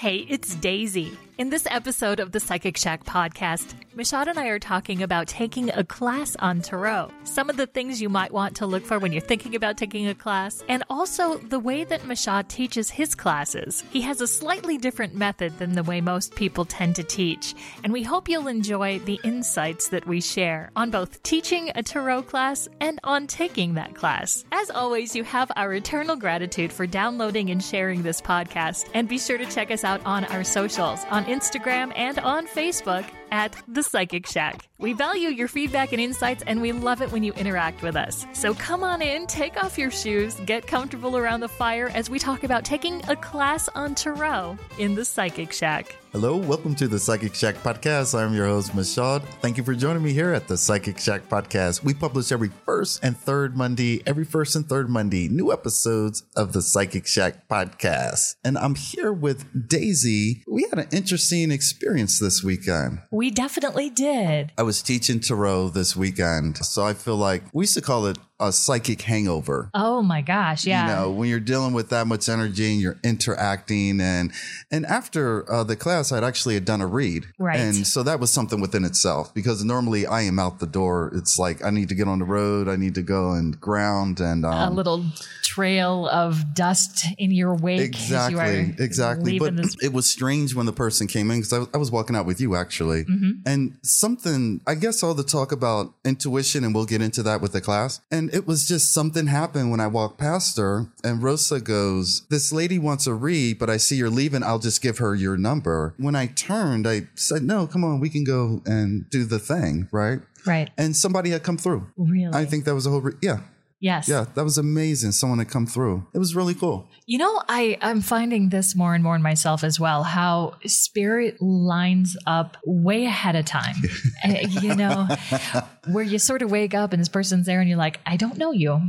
Hey, it's Daisy. In this episode of the Psychic Shack podcast, Mushauld and I are talking about taking a class on Tarot, some of the things you might want to look for when you're thinking about taking a class, and also the way that Mushauld teaches his classes. He has a slightly different method than the way most people tend to teach, and we hope you'll enjoy the insights that we share on both teaching a Tarot class and on taking that class. As always, you have our eternal gratitude for downloading and sharing this podcast, and be sure to check us out on our socials on Instagram and on Facebook at The Psychic Shack. We value your feedback and insights, and we love it when you interact with us. So come on in, take off your shoes, get comfortable around the fire as we talk about taking a class on Tarot in The Psychic Shack. Hello, welcome to the Psychic Shack podcast. I'm your host, Mushauld. Thank you for joining me here at the Psychic Shack podcast. We publish every first and third Monday, every first and third Monday, new episodes of the Psychic Shack podcast. And I'm here with Daisy. We had an interesting experience this weekend. We definitely did. I was teaching tarot this weekend, so I feel like we used to call it a psychic hangover. Oh my gosh, yeah. You know, when you're dealing with that much energy and you're interacting and and after uh, the class I'd actually had done a read. Right. And so that was something within itself because normally I am out the door. It's like I need to get on the road, I need to go and ground and um, a little trail of dust in your wake. Exactly, exactly. But this- it was strange when the person came in because I, was- I was walking out with you actually, Mm-hmm. and something. I guess all the talk about intuition, and we'll get into that with the class. And it was just something happened when I walked past her, and Rosa goes, "This lady wants a read, but I see you're leaving. I'll just give her your number." When I turned, I said, "No, come on, we can go and do the thing, right?" right. And somebody had come through. Really? I think that was a whole. Re- yeah, yes. yeah, that was amazing. Someone had come through. It was really cool. You know, I, I'm finding this more and more in myself as well, how spirit lines up way ahead of time. Uh, you know, where you sort of wake up and this person's there and you're like, I don't know you,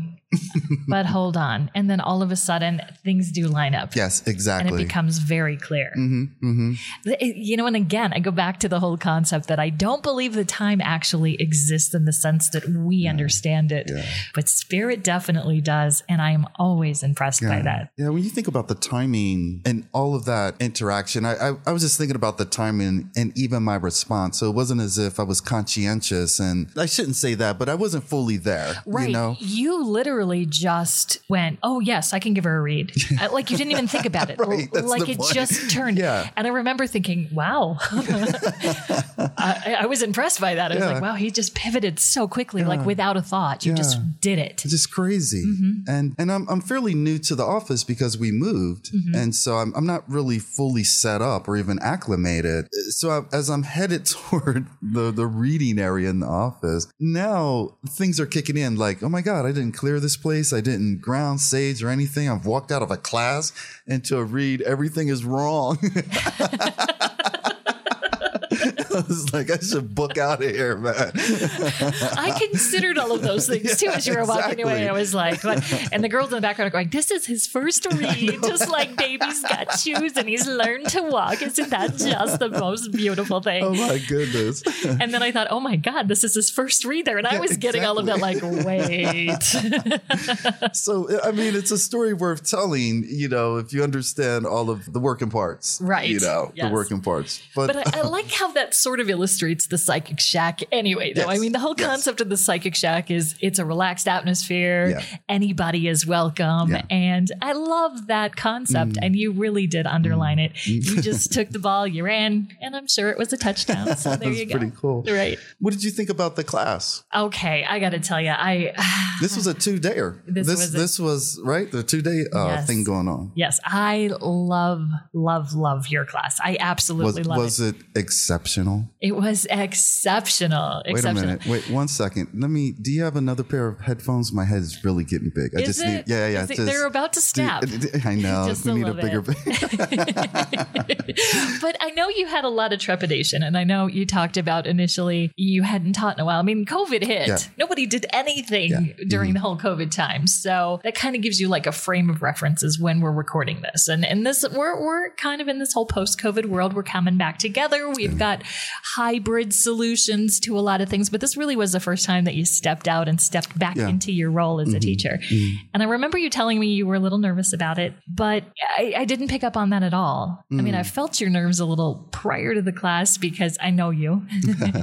but hold on. And then all of a sudden things do line up. Yes, And exactly. it becomes very clear. hmm hmm You know, and again, I go back to the whole concept that I don't believe the time actually exists in the sense that we understand it, but spirit definitely does. And I am always impressed by that. Yeah, when you think about the timing and all of that interaction, I, I, I was just thinking about the timing and even my response. So it wasn't as if I was conscientious, and I shouldn't say that, but I wasn't fully there. Right. You know, You literally just went, oh, yes, I can give her a read. Uh, like you didn't even think about it. Right, like it point. just turned. Yeah. And I remember thinking, wow. I, I was impressed by that. I was like, wow, he just pivoted so quickly, like without a thought. You just did it. It's just crazy. And and I'm I'm fairly new to the office because we moved, and so I'm I'm not really fully set up or even acclimated. So I, as I'm headed toward the the reading area in the office, now things are kicking in. Like, oh my god, I didn't clear this place. I didn't ground sage or anything. I've walked out of a class into a read. Everything is wrong. I was like, I should book out of here, man. I considered all of those things too as you were walking exactly. away. I was like, what? and the girls in the background are going, "This is his first read, just like baby's got shoes and he's learned to walk. Isn't that just the most beautiful thing?" Oh my goodness. And then I thought, "Oh my god, this is his first read there," and I Yeah, was getting all of that like, "Wait." So I mean, it's a story worth telling. You know, if you understand all of the working parts, Right. You know, Yes. the working parts. But, But I, I like how that sort of illustrates the psychic shack anyway, though. Yes, I mean, the whole yes. concept of the psychic shack is it's a relaxed atmosphere. Yeah. Anybody is welcome. Yeah. Mm. And I love that concept. And you really did underline it. You just took the ball, you ran, and I'm sure it was a touchdown. So there you go. pretty cool. Right. What did you think about the class? Okay. I got to tell you, I, This was a two dayer. This This was this a- was right the two day uh, Yes. thing going on. yes, I love, love, love your class. I Was absolutely love it was it exceptional? It. It was exceptional. Wait a minute. Wait one second. Let me. Do you have another pair of headphones? My head is really getting big. I Is just it? need. Yeah, yeah. Is it- just- they're about to snap. I know. Just we need a bigger. but I know you had a lot of trepidation, and I know you talked about initially you hadn't taught in a while. I mean, COVID hit. Yeah. Mm-hmm. Nobody did anything during the whole COVID time, so that kind of gives you like a frame of references when we're recording this. And and this we're we're kind of in this whole post COVID world. We're coming back together. We've got hybrid solutions to a lot of things, but this really was the first time that you stepped out and stepped back Yeah. into your role as a mm-hmm. teacher. Mm-hmm. And I remember you telling me you were a little nervous about it, but I, I didn't pick up on that at all. I mean, I mm. felt your nerves a little prior to the class because I know you.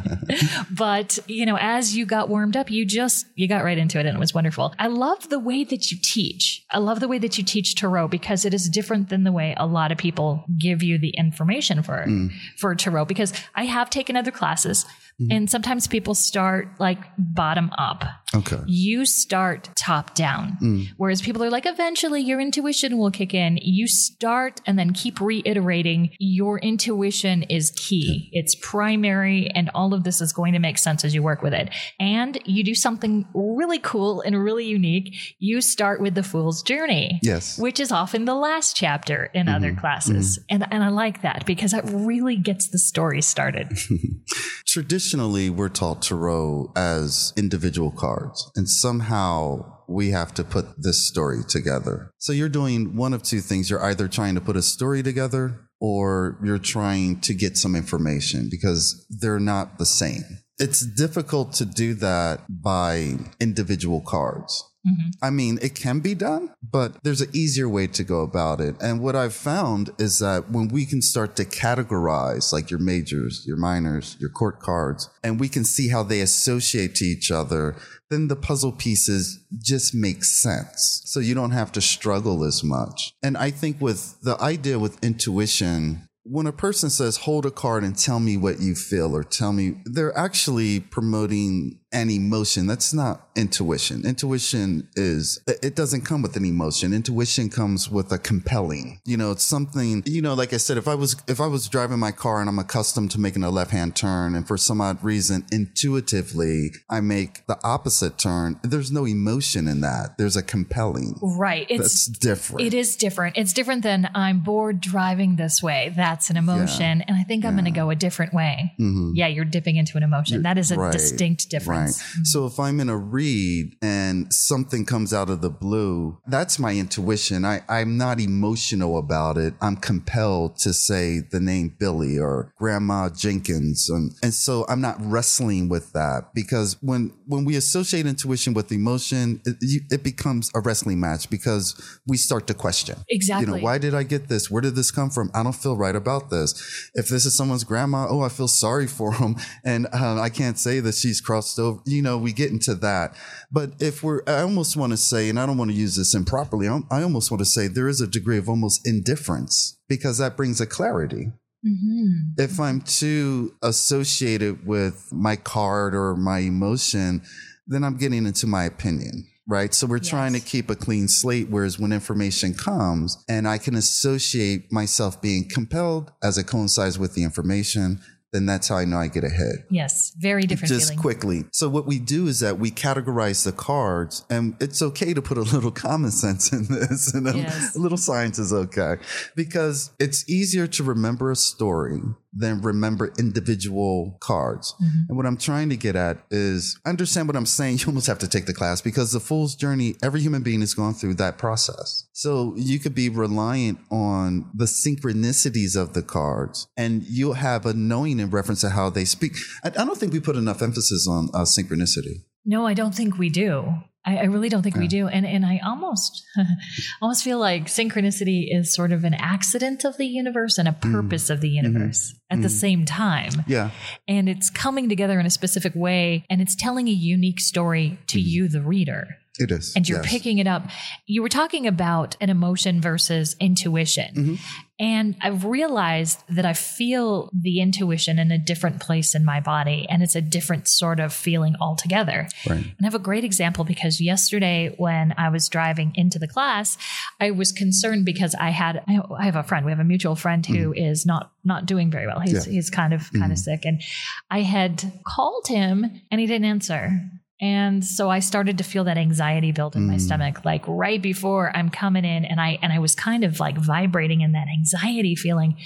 but, you know, as you got warmed up, you just, you got right into it and it was wonderful. I love the way that you teach. I love the way that you teach Tarot because it is different than the way a lot of people give you the information for, mm. for Tarot because I have taken other classes Mm-hmm. and sometimes people start like bottom up Okay. you start top down. Mm. Whereas people are like, eventually your intuition will kick in. You start and then keep reiterating your intuition is key. It's primary and all of this is going to make sense as you work with it. And you do something really cool and really unique. You start with the fool's journey. Yes. Which is often the last chapter in mm-hmm. other classes. Mm-hmm. And, and I like that because it really gets the story started. Traditionally, we're taught Tarot as individual cards, and somehow we have to put this story together. So you're doing one of two things. You're either trying to put a story together or you're trying to get some information because they're not the same. It's difficult to do that by individual cards. Mm-hmm. I mean, it can be done, but there's an easier way to go about it. And what I've found is that when we can start to categorize like your majors, your minors, your court cards, and we can see how they associate to each other, then the puzzle pieces just make sense. So you don't have to struggle as much. And I think with the idea with intuition, when a person says hold a card and tell me what you feel or tell me they're actually promoting an emotion that's not intuition intuition is it doesn't come with an emotion intuition comes with a compelling you know it's something you know like i said if i was if i was driving my car and i'm accustomed to making a left hand turn and for some odd reason intuitively i make the opposite turn there's no emotion in that there's a compelling right. It's that's different It is different. It's different than I'm bored driving this way. That's an emotion. And I think I'm going to go a different way. Yeah, you're dipping into an emotion. That is a Mm-hmm. Right, distinct difference. Right. So if I'm in a read and something comes out of the blue, that's my intuition. I, I'm not emotional about it. I'm compelled to say the name Billy or Grandma Jenkins. And, and so I'm not wrestling with that because when, when we associate intuition with emotion, it, you- it becomes a wrestling match because we start to question. Exactly. You know, why did I get this? Where did this come from? I don't feel right about this. If this is someone's grandma, oh, I feel sorry for them. And uh, I can't say that she's crossed over. You know, we get into that. But if we're, I almost want to say, and I don't want to use this improperly, I almost want to say there is a degree of almost indifference because that brings a clarity. Mhm. If I'm too associated with my card or my emotion, then I'm getting into my opinion. Right. So we're trying to keep a clean slate. Whereas when information comes and I can associate myself being compelled as it coincides with the information, then that's how I know I get ahead Yes, very different just feeling. quickly. So what we do is that we categorize the cards, and it's okay to put a little common sense in this, and a, Yes. a little science is okay because it's easier to remember a story than remember individual cards. Mm-hmm. And what I'm trying to get at is understand what I'm saying. You almost have to take the class because the fool's journey, every human being has gone through that process. So you could be reliant on the synchronicities of the cards and you'll have a knowing in reference to how they speak. I, I don't think we put enough emphasis on uh, synchronicity. No, I don't think we do. I, I really don't think we do. And and I almost almost feel like synchronicity is sort of an accident of the universe and a Mm. purpose of the Mm-hmm. universe at the same time. Yeah. And it's coming together in a specific way and it's telling a unique story to you, the reader. It is. and you're Mm-hmm. Yes. picking it up. You were talking about an emotion versus intuition. Mm-hmm. And I've realized that I feel the intuition in a different place in my body, and it's a different sort of feeling altogether. Right. And I have a great example because yesterday when I was driving into the class, I was concerned because I had I have a friend, we have a mutual friend who is not not doing very well. He's Mm-hmm. Yeah. he's kind of kind of sick and I had called him and he didn't answer. And so I started to feel that anxiety build in my Mm. stomach, like right before I'm coming in, and I and I was kind of like vibrating in that anxiety feeling.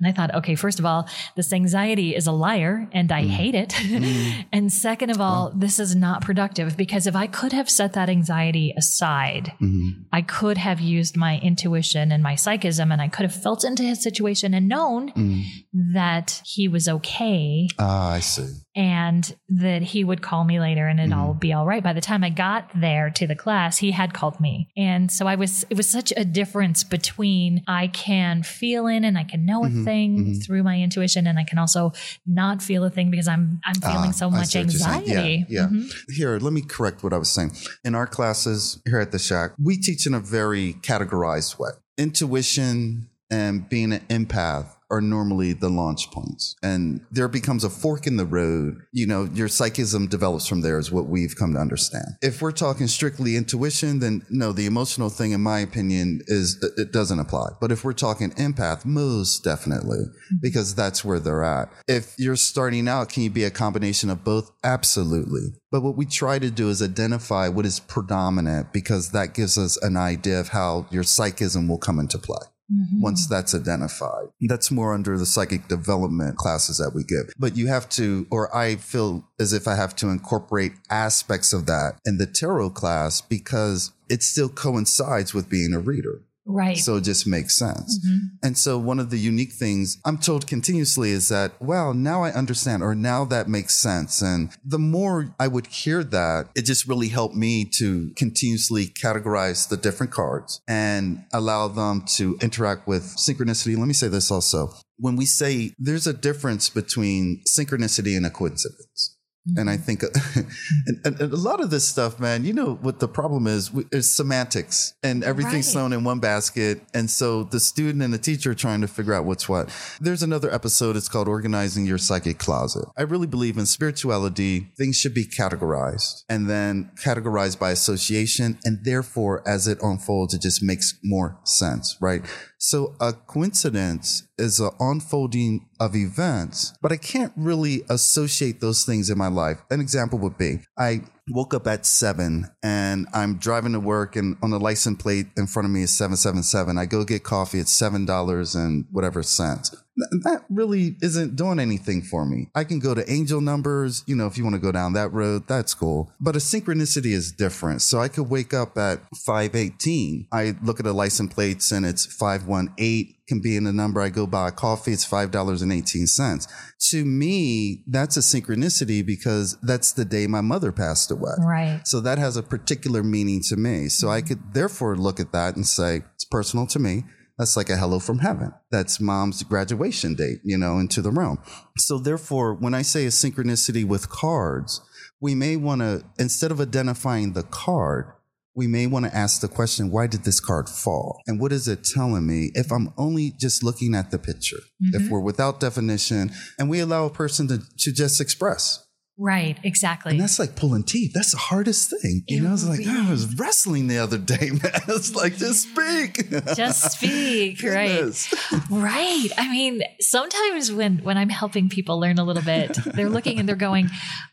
And I thought, okay, first of all, this anxiety is a liar, and I Mm. hate it. Mm. and second of all, this is not productive because if I could have set that anxiety aside, Mhm. I could have used my intuition and my psychism, and I could have felt into his situation and known Mm. that he was okay Ah, I see. And that he would call me later and it'd Mm-hmm. all be all right. By the time I got there to the class, he had called me. And so I was, it was such a difference between I can feel in and I can know a Mhm, thing mhm. through my intuition and I can also not feel a thing because I'm, I'm feeling Ah, so much see what you're saying. anxiety. Yeah, yeah. Mhm. Here, let me correct what I was saying. In our classes here at the Shack, we teach in a very categorized way. Intuition and being an empath are normally the launch points. And there becomes a fork in the road. You know, your psychism develops from there, is what we've come to understand. If we're talking strictly intuition, then no, the emotional thing, in my opinion, is it doesn't apply. But if we're talking empath, most definitely, mm-hmm. because that's where they're at. If you're starting out, can you be a combination of both? Absolutely. But what we try to do is identify what is predominant because that gives us an idea of how your psychism will come into play Mhm. once that's identified. That's more under the psychic development classes that we give. But you have to, or I feel as if I have to incorporate aspects of that in the tarot class because it still coincides with being a reader. Right. So it just makes sense. Mhm. And so one of the unique things I'm told continuously is that, well, now I understand, or now that makes sense. And the more I would hear that, it just really helped me to continuously categorize the different cards and allow them to interact with synchronicity. Let me say this also. When we say there's a difference between synchronicity and a coincidence. And I mm-hmm. think, and, and, and a lot of this stuff, man, you know what the problem is? It's semantics and everything's Right. thrown in one basket. And so the student and the teacher are trying to figure out what's what. There's another episode. It's called Organizing Your Psychic Closet. I really believe in spirituality. Things should be categorized and then categorized by association. And therefore, as it unfolds, it just makes more sense, right? So a coincidence is an unfolding of events, but I can't really associate those things in my life. An example would be I woke up at seven and I'm driving to work and on the license plate in front of me is 777. I go get coffee. It's $7 and whatever cents. Th- That really isn't doing anything for me. I can go to angel numbers, you know, if you want to go down that road, that's cool. But a synchronicity is different. So I could wake up at 518. I look at the license plates and it's 518 can be in the number I go buy a coffee. It's $5.18. To me, that's a synchronicity because that's the day my mother passed away. Right. So that has a particular meaning to me. So I could therefore look at that and say, it's personal to me. That's like a hello from heaven. That's mom's graduation date, you know, into the realm. So therefore, when I say a synchronicity with cards, we may want to, instead of identifying the card, we may want to ask the question, why did this card fall? And what is it telling me if I'm only just looking at the picture? If mm-hmm. we're without definition and we allow a person to, to just express. Right. Exactly. And that's like pulling teeth. That's the hardest thing. You It know, it's like, really "Oh, I was wrestling the other day, man. It's like, just speak. Just speak, right? Right. I mean, sometimes when when I'm helping people learn a little bit, they're looking and they're going,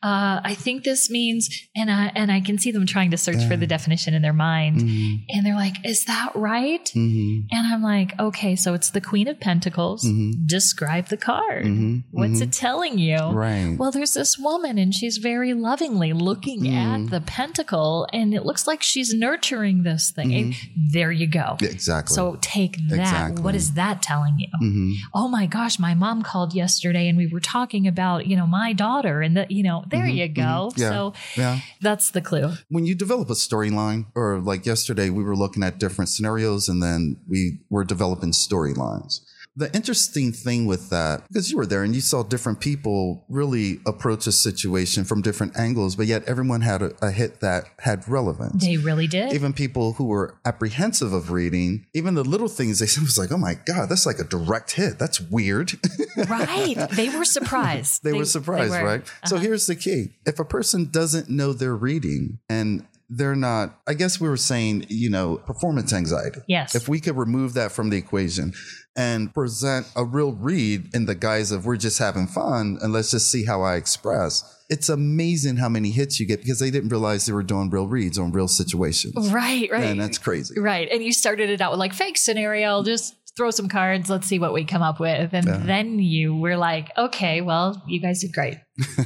uh, "I think this means," and I and I can see them trying to search for the definition in their mind, Mhm. and they're like, "Is that right?" Mhm. And I'm like, "Okay, so it's the Queen of Pentacles. Mhm. Describe the card. Mhm. What's Mhm. it telling you?" Right. Well, there's this woman, and she's very lovingly looking Mm. at the pentacle, and it looks like she's nurturing this thing. And there you go. Mm-hmm. Exactly. So take that. Exactly. What is that telling you? Mhm. Oh my gosh, my mom called yesterday and we were talking about, you know, my daughter and the, you know, there you go. mhm. Yeah. So yeah. that's the clue. When you develop a storyline, or like yesterday, we were looking at different scenarios and then we were developing storylines. The interesting thing with that, because you were there and you saw different people really approach a situation from different angles, but yet everyone had a, a hit that had relevance. They really did. even people who were apprehensive of reading, even the little things they said was like, oh my God, that's like a direct hit. That's weird. right. They were surprised. they, were surprised, were. right? So Uh-huh. here's the key if a person doesn't know their reading and they're not, I guess we were saying, you know, performance anxiety. Yes. If we could remove that from the equation and present a real read in the guise of we're just having fun and let's just see how I express. It's amazing how many hits you get because they didn't realize they were doing real reads on real situations. Right, right. And that's crazy. Right. And you started it out with like fake scenario, just throw some cards, let's see what we come up with. And Yeah. then you were like, okay, well, you guys did great.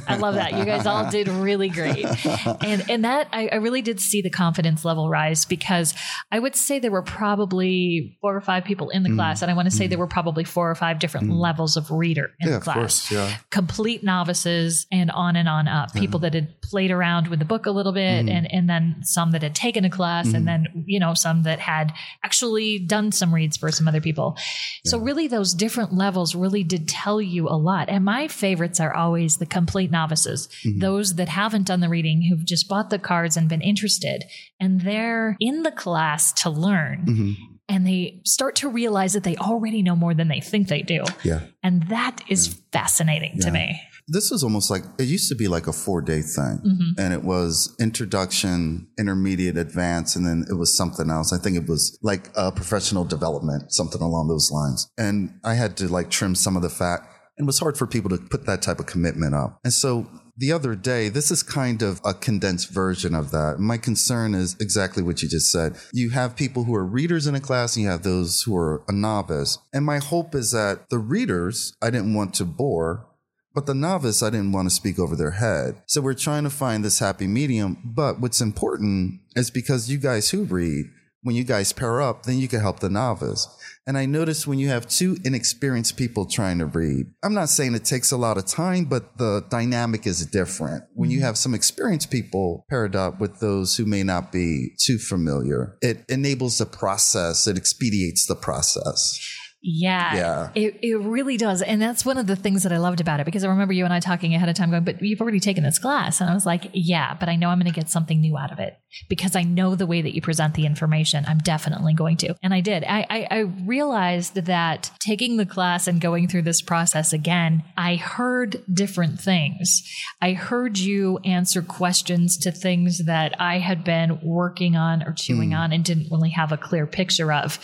I love that. You guys all did really great. And and that I, I really did see the confidence level rise because I would say there were probably four or five people in the Mm. class. And I want to say there were probably four or five different levels of reader in yeah, the of class course. Yeah. complete novices and on and on up. People that had played around with the book a little bit Mm-hmm. and, and then some that had taken a class and then, you know, some that had actually done some reads for some other people. So really those different levels really did tell you a lot. And my favorites are always the complete novices, Mm-hmm. those that haven't done the reading, who've just bought the cards and been interested and they're in the class to learn. Mhm. And they start to realize that they already know more than they think they do. Yeah. And that is fascinating to me. This was almost like it used to be like a four day thing. Mm-hmm. And it was introduction, intermediate, advanced, and then it was something else. I think it was like a professional development, something along those lines. And I had to like trim some of the fat. And it was hard for people to put that type of commitment up. And so the other day, this is kind of a condensed version of that. My concern is exactly what you just said. You have people who are readers in a class and you have those who are a novice. And my hope is that the readers, I didn't want to bore, but the novice, I didn't want to speak over their head. So we're trying to find this happy medium. But what's important is because you guys who read, when you guys pair up, then you can help the novice. And I noticed when you have two inexperienced people trying to read, I'm not saying it takes a lot of time, but the dynamic is different. When you mm-hmm. have some experienced people paired up with those who may not be too familiar, it enables the process, it expedites the process. Yeah. Yeah. It, it really does. And that's one of the things that I loved about it because I remember you and I talking ahead of time going, but you've already taken this class. And I was like, yeah, but I know I'm going to get something new out of it because I know the way that you present the information. I'm definitely going to. And I did. I, I, I realized that taking the class and going through this process again, I heard different things. I heard you answer questions to things that I had been working on or chewing hmm. on and didn't really have a clear picture of.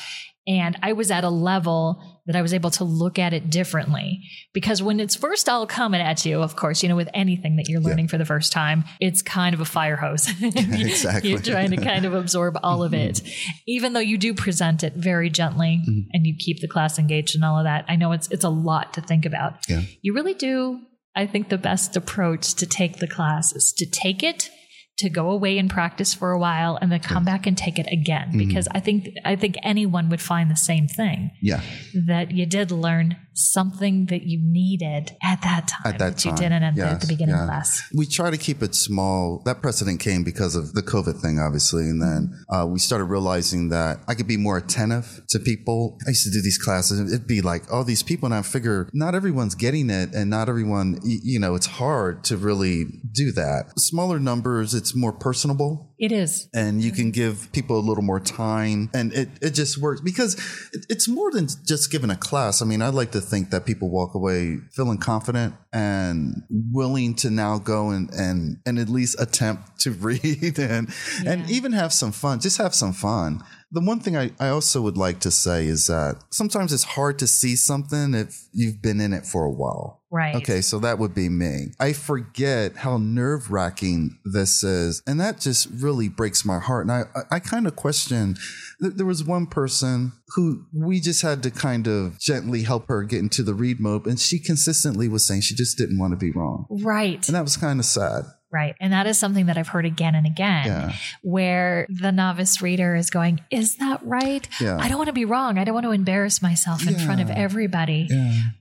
And I was at a level that I was able to look at it differently. Because when it's first all coming at you, of course, you know, with anything that you're learning for the first time, it's kind of a fire hose. Exactly. you're trying to kind of absorb all of it. Mm-hmm. Even though you do present it very gently mm-hmm. and you keep the class engaged and all of that, I know it's it's a lot to think about. Yeah. You really do. I think the best approach to take the class is to take it to go away and practice for a while and then come back and take it again. Mm-hmm. Because I think I think anyone would find the same thing. Yeah. that you did learn something that you needed at that time At that you time. didn't at, the- at Yes, the beginning yeah. class. We try to keep it small. That precedent came because of the COVID thing, obviously. And then uh, we started realizing that I could be more attentive to people. I used to do these classes. It'd be like, all these people. And I figure not everyone's getting it. And not everyone, you know, it's hard to really do that. Smaller numbers, it's more personable It is. and you can give people a little more time and it, it just works because it, it's more than just giving a class. I mean i like to think that people walk away feeling confident and willing to now go and and, and at least attempt to read and and even have some fun just have some fun the one thing I, I also would like to say is that sometimes it's hard to see something if you've been in it for a while Right. Okay, so that would be me. I forget how nerve wracking this is. And that just really breaks my heart. And I, I, I kind of question th- there was one person who we just had to kind of gently help her get into the read mode. And she consistently was saying she just didn't want to be wrong. Right. And that was kind of sad. Right. And that is something that I've heard again and again Yeah. where the novice reader is going, Is that right? Yeah. I don't want to be wrong. I don't want to embarrass myself in front of everybody.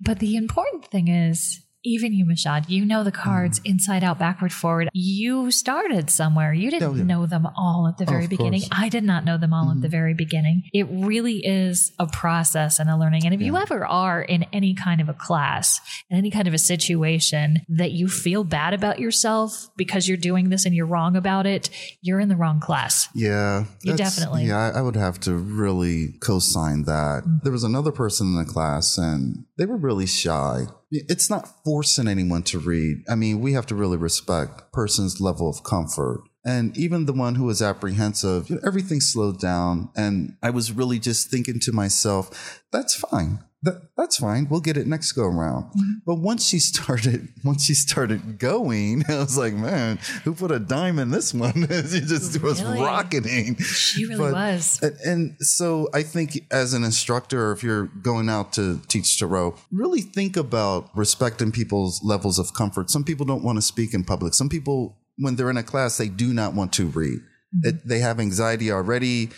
But the important thing is, even you, Mushauld, you know the cards Mm. inside out, backward, forward. You started somewhere. You didn't Oh, yeah. know them all at the very beginning. course. Mm-hmm. I did not know them all at the very beginning. It really is a process and a learning. And if you ever are in any kind of a class, in any kind of a situation that you feel bad about yourself because you're doing this and you're wrong about it, you're in the wrong class. Yeah. You definitely- Yeah, I, would have to really co sign that. There was another person in the class and they were really shy. It's not forcing anyone to read. I mean, we have to really respect person's level of comfort. And even the one who was apprehensive, you know, everything slowed down. And I was really just thinking to myself, that's fine that, that's fine. We'll get it next go around. Mm-hmm. But once she started, once she started going, I was like, man, who put a dime in this one? she just really? was rocketing. She really but, was. And, so I think as an instructor, if you're going out to teach Tarot, really think about respecting people's levels of comfort. Some people don't want to speak in public. Some people, when they're in a class, they do not want to read. Mm-hmm. It, they have anxiety already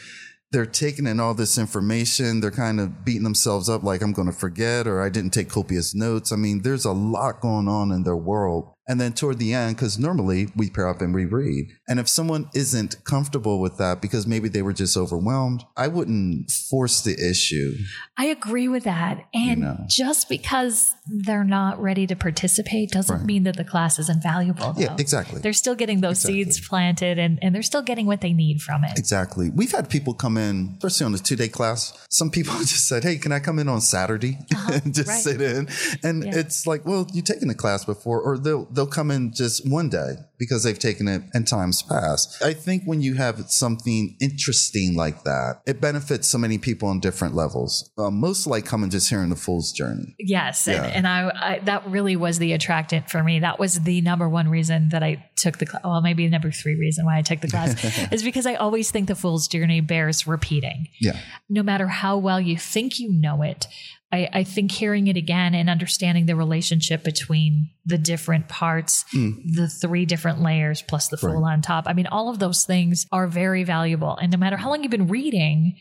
they're taking in all this information. They're kind of beating themselves up like I'm going to forget or I didn't take copious notes. I mean, there's a lot going on in their world. And then toward the end, because normally we pair up and reread. And if someone isn't comfortable with that because maybe they were just overwhelmed, I wouldn't force the issue. I agree with that. And you know. just because they're not ready to participate doesn't right. mean that the class is invaluable. Though. Yeah, exactly. They're still getting those exactly. seeds planted and, and they're still getting what they need from it. Exactly. We've had people come in, especially on the two day class. Some people just said, Hey, can I come in on Saturday uh-huh. and just right. sit in? And yeah. it's like, well, you've taken the class before, or they'll they'll come in just one day because they've taken it in times past. I think when you have something interesting like that, it benefits so many people on different levels. Um, most like coming just hearing the fool's journey. Yes, yeah. and, and I, I, that really was the attractant for me. That was the number one reason that I took the class. Well, maybe number three reason why I took the class is because I always think the fool's journey bears repeating. Yeah. No matter how well you think you know it, I, I, think hearing it again and understanding the relationship between the different parts, mm. the three different layers plus the fool right. on top. I mean, all of those things are very valuable. And no matter how long you've been reading,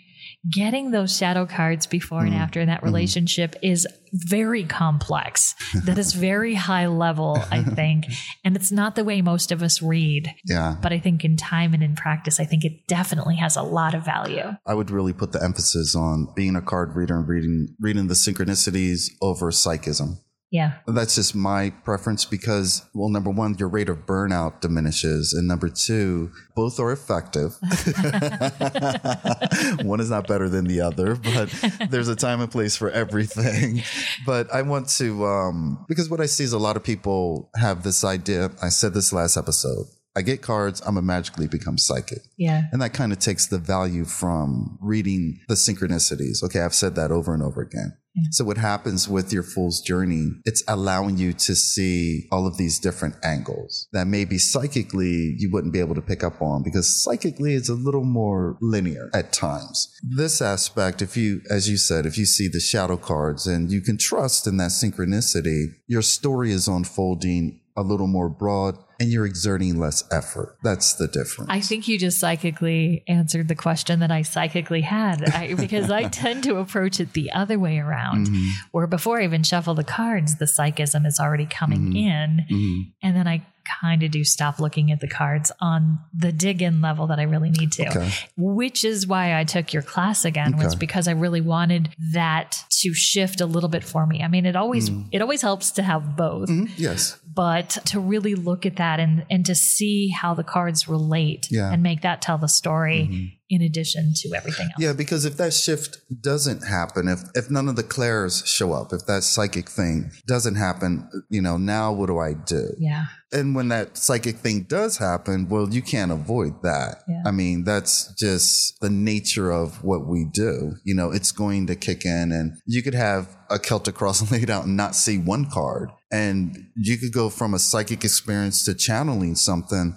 getting those shadow cards before mm. and after in that mm-hmm. relationship mm. is very complex. that is very high level, I think. and it's not the way most of us read. Yeah. But I think in time and in practice, I think it definitely has a lot of value. I would really put the emphasis on being a card reader and reading reading the synchronicities over psychism. Yeah. That's just my preference because, well, number one, your rate of burnout diminishes. And number two, both are effective. one is not better than the other, but there's a time and place for everything. But I want to, um, because what I see is a lot of people have this idea. I said this last episode. I get cards, I'm a magically become psychic. Yeah. And that kind of takes the value from reading the synchronicities. Okay, I've said that over and over again. So what happens with your fool's journey, it's allowing you to see all of these different angles that maybe psychically you wouldn't be able to pick up on because psychically it's a little more linear at times. This aspect, if you, as you said, if you see the shadow cards and you can trust in that synchronicity, your story is unfolding a little more broad and you're exerting less effort. That's the difference. I think you just psychically answered the question that I psychically had I, because I tend to approach it the other way around, mm-hmm. where before I even shuffle the cards, the psychism is already coming mm-hmm. in. Mm-hmm. And then I kind of do stop looking at the cards on the dig in level that I really need to, okay. which is why I took your class again okay. was because I really wanted that to shift a little bit for me. I mean, it always, mm. it always helps to have both. Mm-hmm. Yes. But to really look at that and, and to see how the cards relate yeah. and make that tell the story mm-hmm in addition to everything else. Yeah, because if that shift doesn't happen, if if none of the clairs show up, if that psychic thing doesn't happen, you know, now what do I do? Yeah. And when that psychic thing does happen, well, you can't avoid that. Yeah. I mean, that's just the nature of what we do. You know, it's going to kick in and you could have a Celtic cross laid out and not see one card. And you could go from a psychic experience to channeling something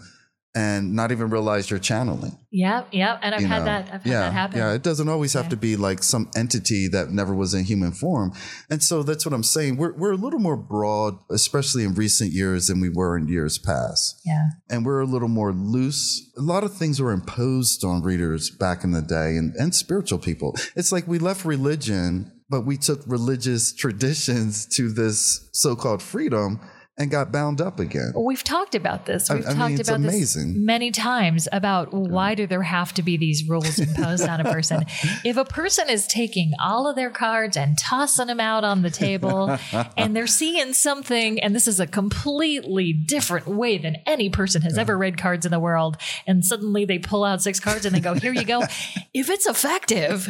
and not even realize you're channeling. Yeah, yeah, and I've you had know? that. I've had yeah, that happen. Yeah, it doesn't always have to be like some entity that never was in human form, and so that's what I'm saying. We're we're a little more broad, especially in recent years, than we were in years past. Yeah, and we're a little more loose. A lot of things were imposed on readers back in the day, and and spiritual people. It's like we left religion, but we took religious traditions to this so-called freedom and got bound up again. We've talked about this. We've I, I talked mean, about amazing. this many times about why do there have to be these rules imposed on a person? If a person is taking all of their cards and tossing them out on the table and they're seeing something, and this is a completely different way than any person has ever read cards in the world, and suddenly they pull out six cards and they go, Here you go. If it's effective,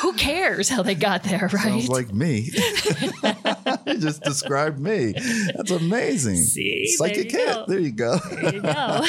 who cares how they got there, right? Sounds like me. you just described me. That's amazing. See, psychic there hit. go. There you go. There you go.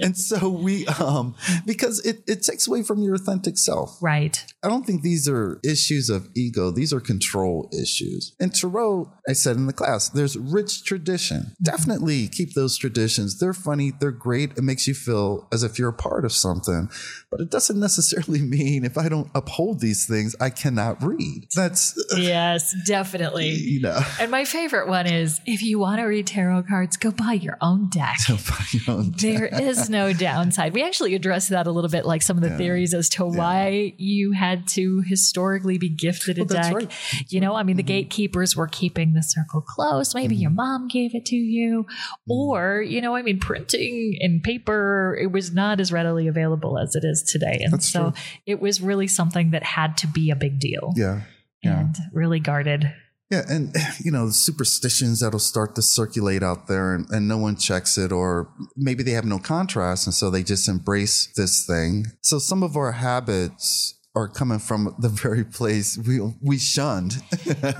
and so we, um, because it it takes away from your authentic self. right. I don't think these are issues of ego. These are control issues. And Tarot, I said in the class, there's rich tradition. Definitely keep those traditions. They're funny. They're great. It makes you feel as if you're a part of something. But it doesn't necessarily mean if I don't uphold these things, I cannot read. That's, Yes, definitely. You know, And my favorite one is if you want to read tarot cards, go buy your own deck. by your own There is no downside. We actually addressed that a little bit, like some of the theories as to why you had to historically be gifted a Well, that's deck. right. Mm-hmm. You know, I mean, the gatekeepers were keeping the circle close. Maybe your mom gave it to you. Mm-hmm. Or, you know, I mean, printing and paper, it was not as readily available as it is today. And That's so true. it was really something that had to be a big deal Yeah. Yeah. and really guarded. Yeah, and you know, superstitions that'll start to circulate out there and, and no one checks it, or maybe they have no contrast and so they just embrace this thing. So some of our habits are coming from the very place we we shunned.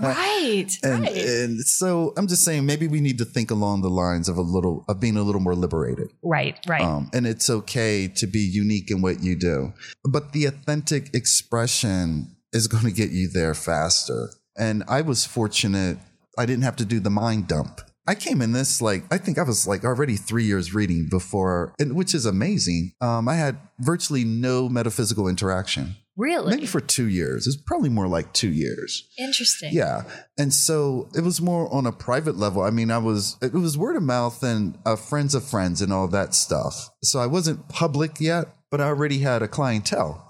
Right. and right. and so I'm just saying maybe we need to think along the lines of a little of being a little more liberated. right. Right. Um, and it's okay to be unique in what you do. But the authentic expression is going to get you there faster. And I was fortunate, I didn't have to do the mind dump. I came in this like, I think I was like already three years reading before, and, which is amazing. Um, I had virtually no metaphysical interaction, really? maybe for two years. It's probably more like two years. Interesting. Yeah. And so it was more on a private level. I mean, I was, it was word of mouth and uh, friends of friends and all that stuff. So I wasn't public yet, but I already had a clientele.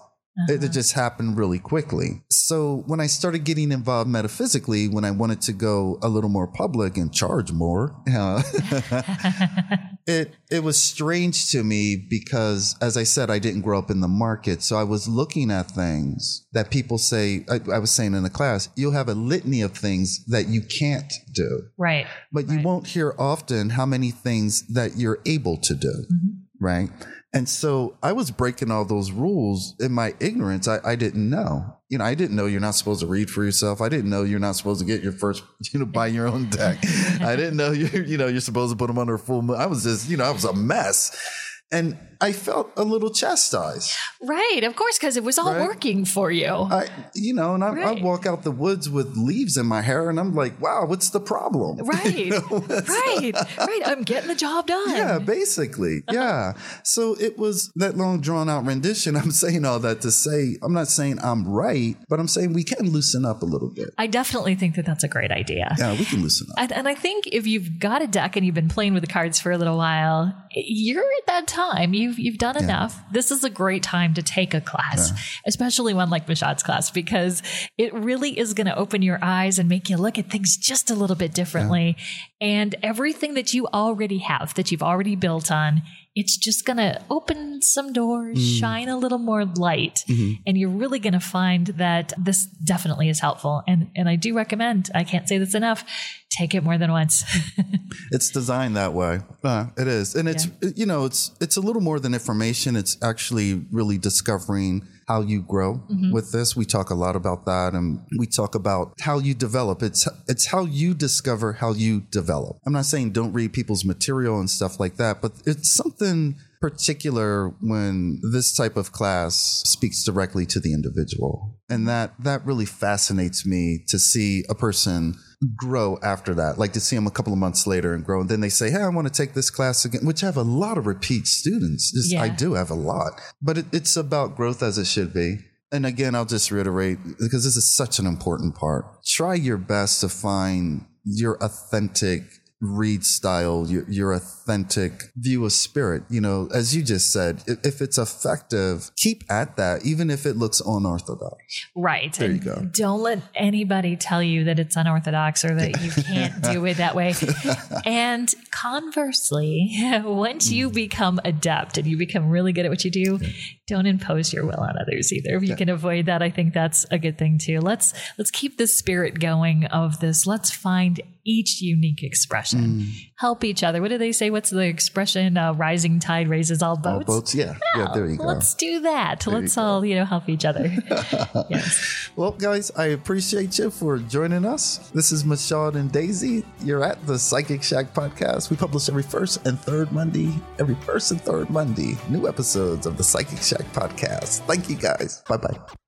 It, it just happened really quickly. So when I started getting involved metaphysically, when I wanted to go a little more public and charge more, uh, it it was strange to me because, as I said, I didn't grow up in the market, so I was looking at things that people say. I, I was saying in the class, you'll have a litany of things that you can't do, Right. but you Right. won't hear often how many things that you're able to do, right? And so I was breaking all those rules in my ignorance. I, I didn't know. You know, I didn't know you're not supposed to read for yourself. I didn't know you're not supposed to get your first, you know, buy your own deck. I didn't know you, you know, you're supposed to put them under a full moon. I was just, you know, I was a mess. And I felt a little chastised. Right. Of course, because it was all Right. working for you. I, you know, and I, I walk out the woods with leaves in my hair and I'm like, wow, what's the problem? Right. You know, right. Right. I'm getting the job done. Yeah, basically. Yeah. So it was that long drawn out rendition. I'm saying all that to say, I'm not saying I'm right, but I'm saying we can loosen up a little bit. I definitely think that that's a great idea. Yeah, we can loosen up. And, and I think if you've got a deck and you've been playing with the cards for a little while, you're at that time. You've you've done enough. This is a great time to take a class, especially one like Mushauld's class, because it really is going to open your eyes and make you look at things just a little bit differently. And everything that you already have, that you've already built on, it's just going to open some doors, shine a little more light, and you're really going to find that this definitely is helpful. And and I do recommend. I can't say this enough. Take it more than once. It's designed that way. Uh, it is. And it's, you know, it's, it's a little more than information. It's actually really discovering how you grow mm-hmm. with this. We talk a lot about that and we talk about how you develop. It's, it's how you discover how you develop. I'm not saying don't read people's material and stuff like that, but it's something particular when this type of class speaks directly to the individual. And that, that really fascinates me to see a person grow after that, like to see them a couple of months later and grow. And then they say, Hey, I want to take this class again, which I have a lot of repeat students. Just- I do have a lot, but it, it's about growth as it should be. And again, I'll just reiterate because this is such an important part. Try your best to find your authentic read style, your, your authentic view of spirit. You know, as you just said, if, it's effective, keep at that, even if it looks unorthodox. Right. There you go. Don't let anybody tell you that it's unorthodox or that you can't do it that way. And conversely, once you become adept and you become really good at what you do, don't impose your will on others either. If you yeah. can avoid that, I think that's a good thing too. Let's let's keep the spirit going of this. Let's find each unique expression. Mm. Help each other. What do they say? What's the expression? Uh, rising tide raises all boats. All boats. Yeah. Yeah. There you go. Let's do that. There let's all you know help each other. yes. Well, guys, I appreciate you for joining us. This is Mushauld and Daisy. You're at the Psychic Shack podcast. We publish every first and third Monday. Every first and third Monday, new episodes of the Psychic Shack podcast. Thank you, guys. Bye bye.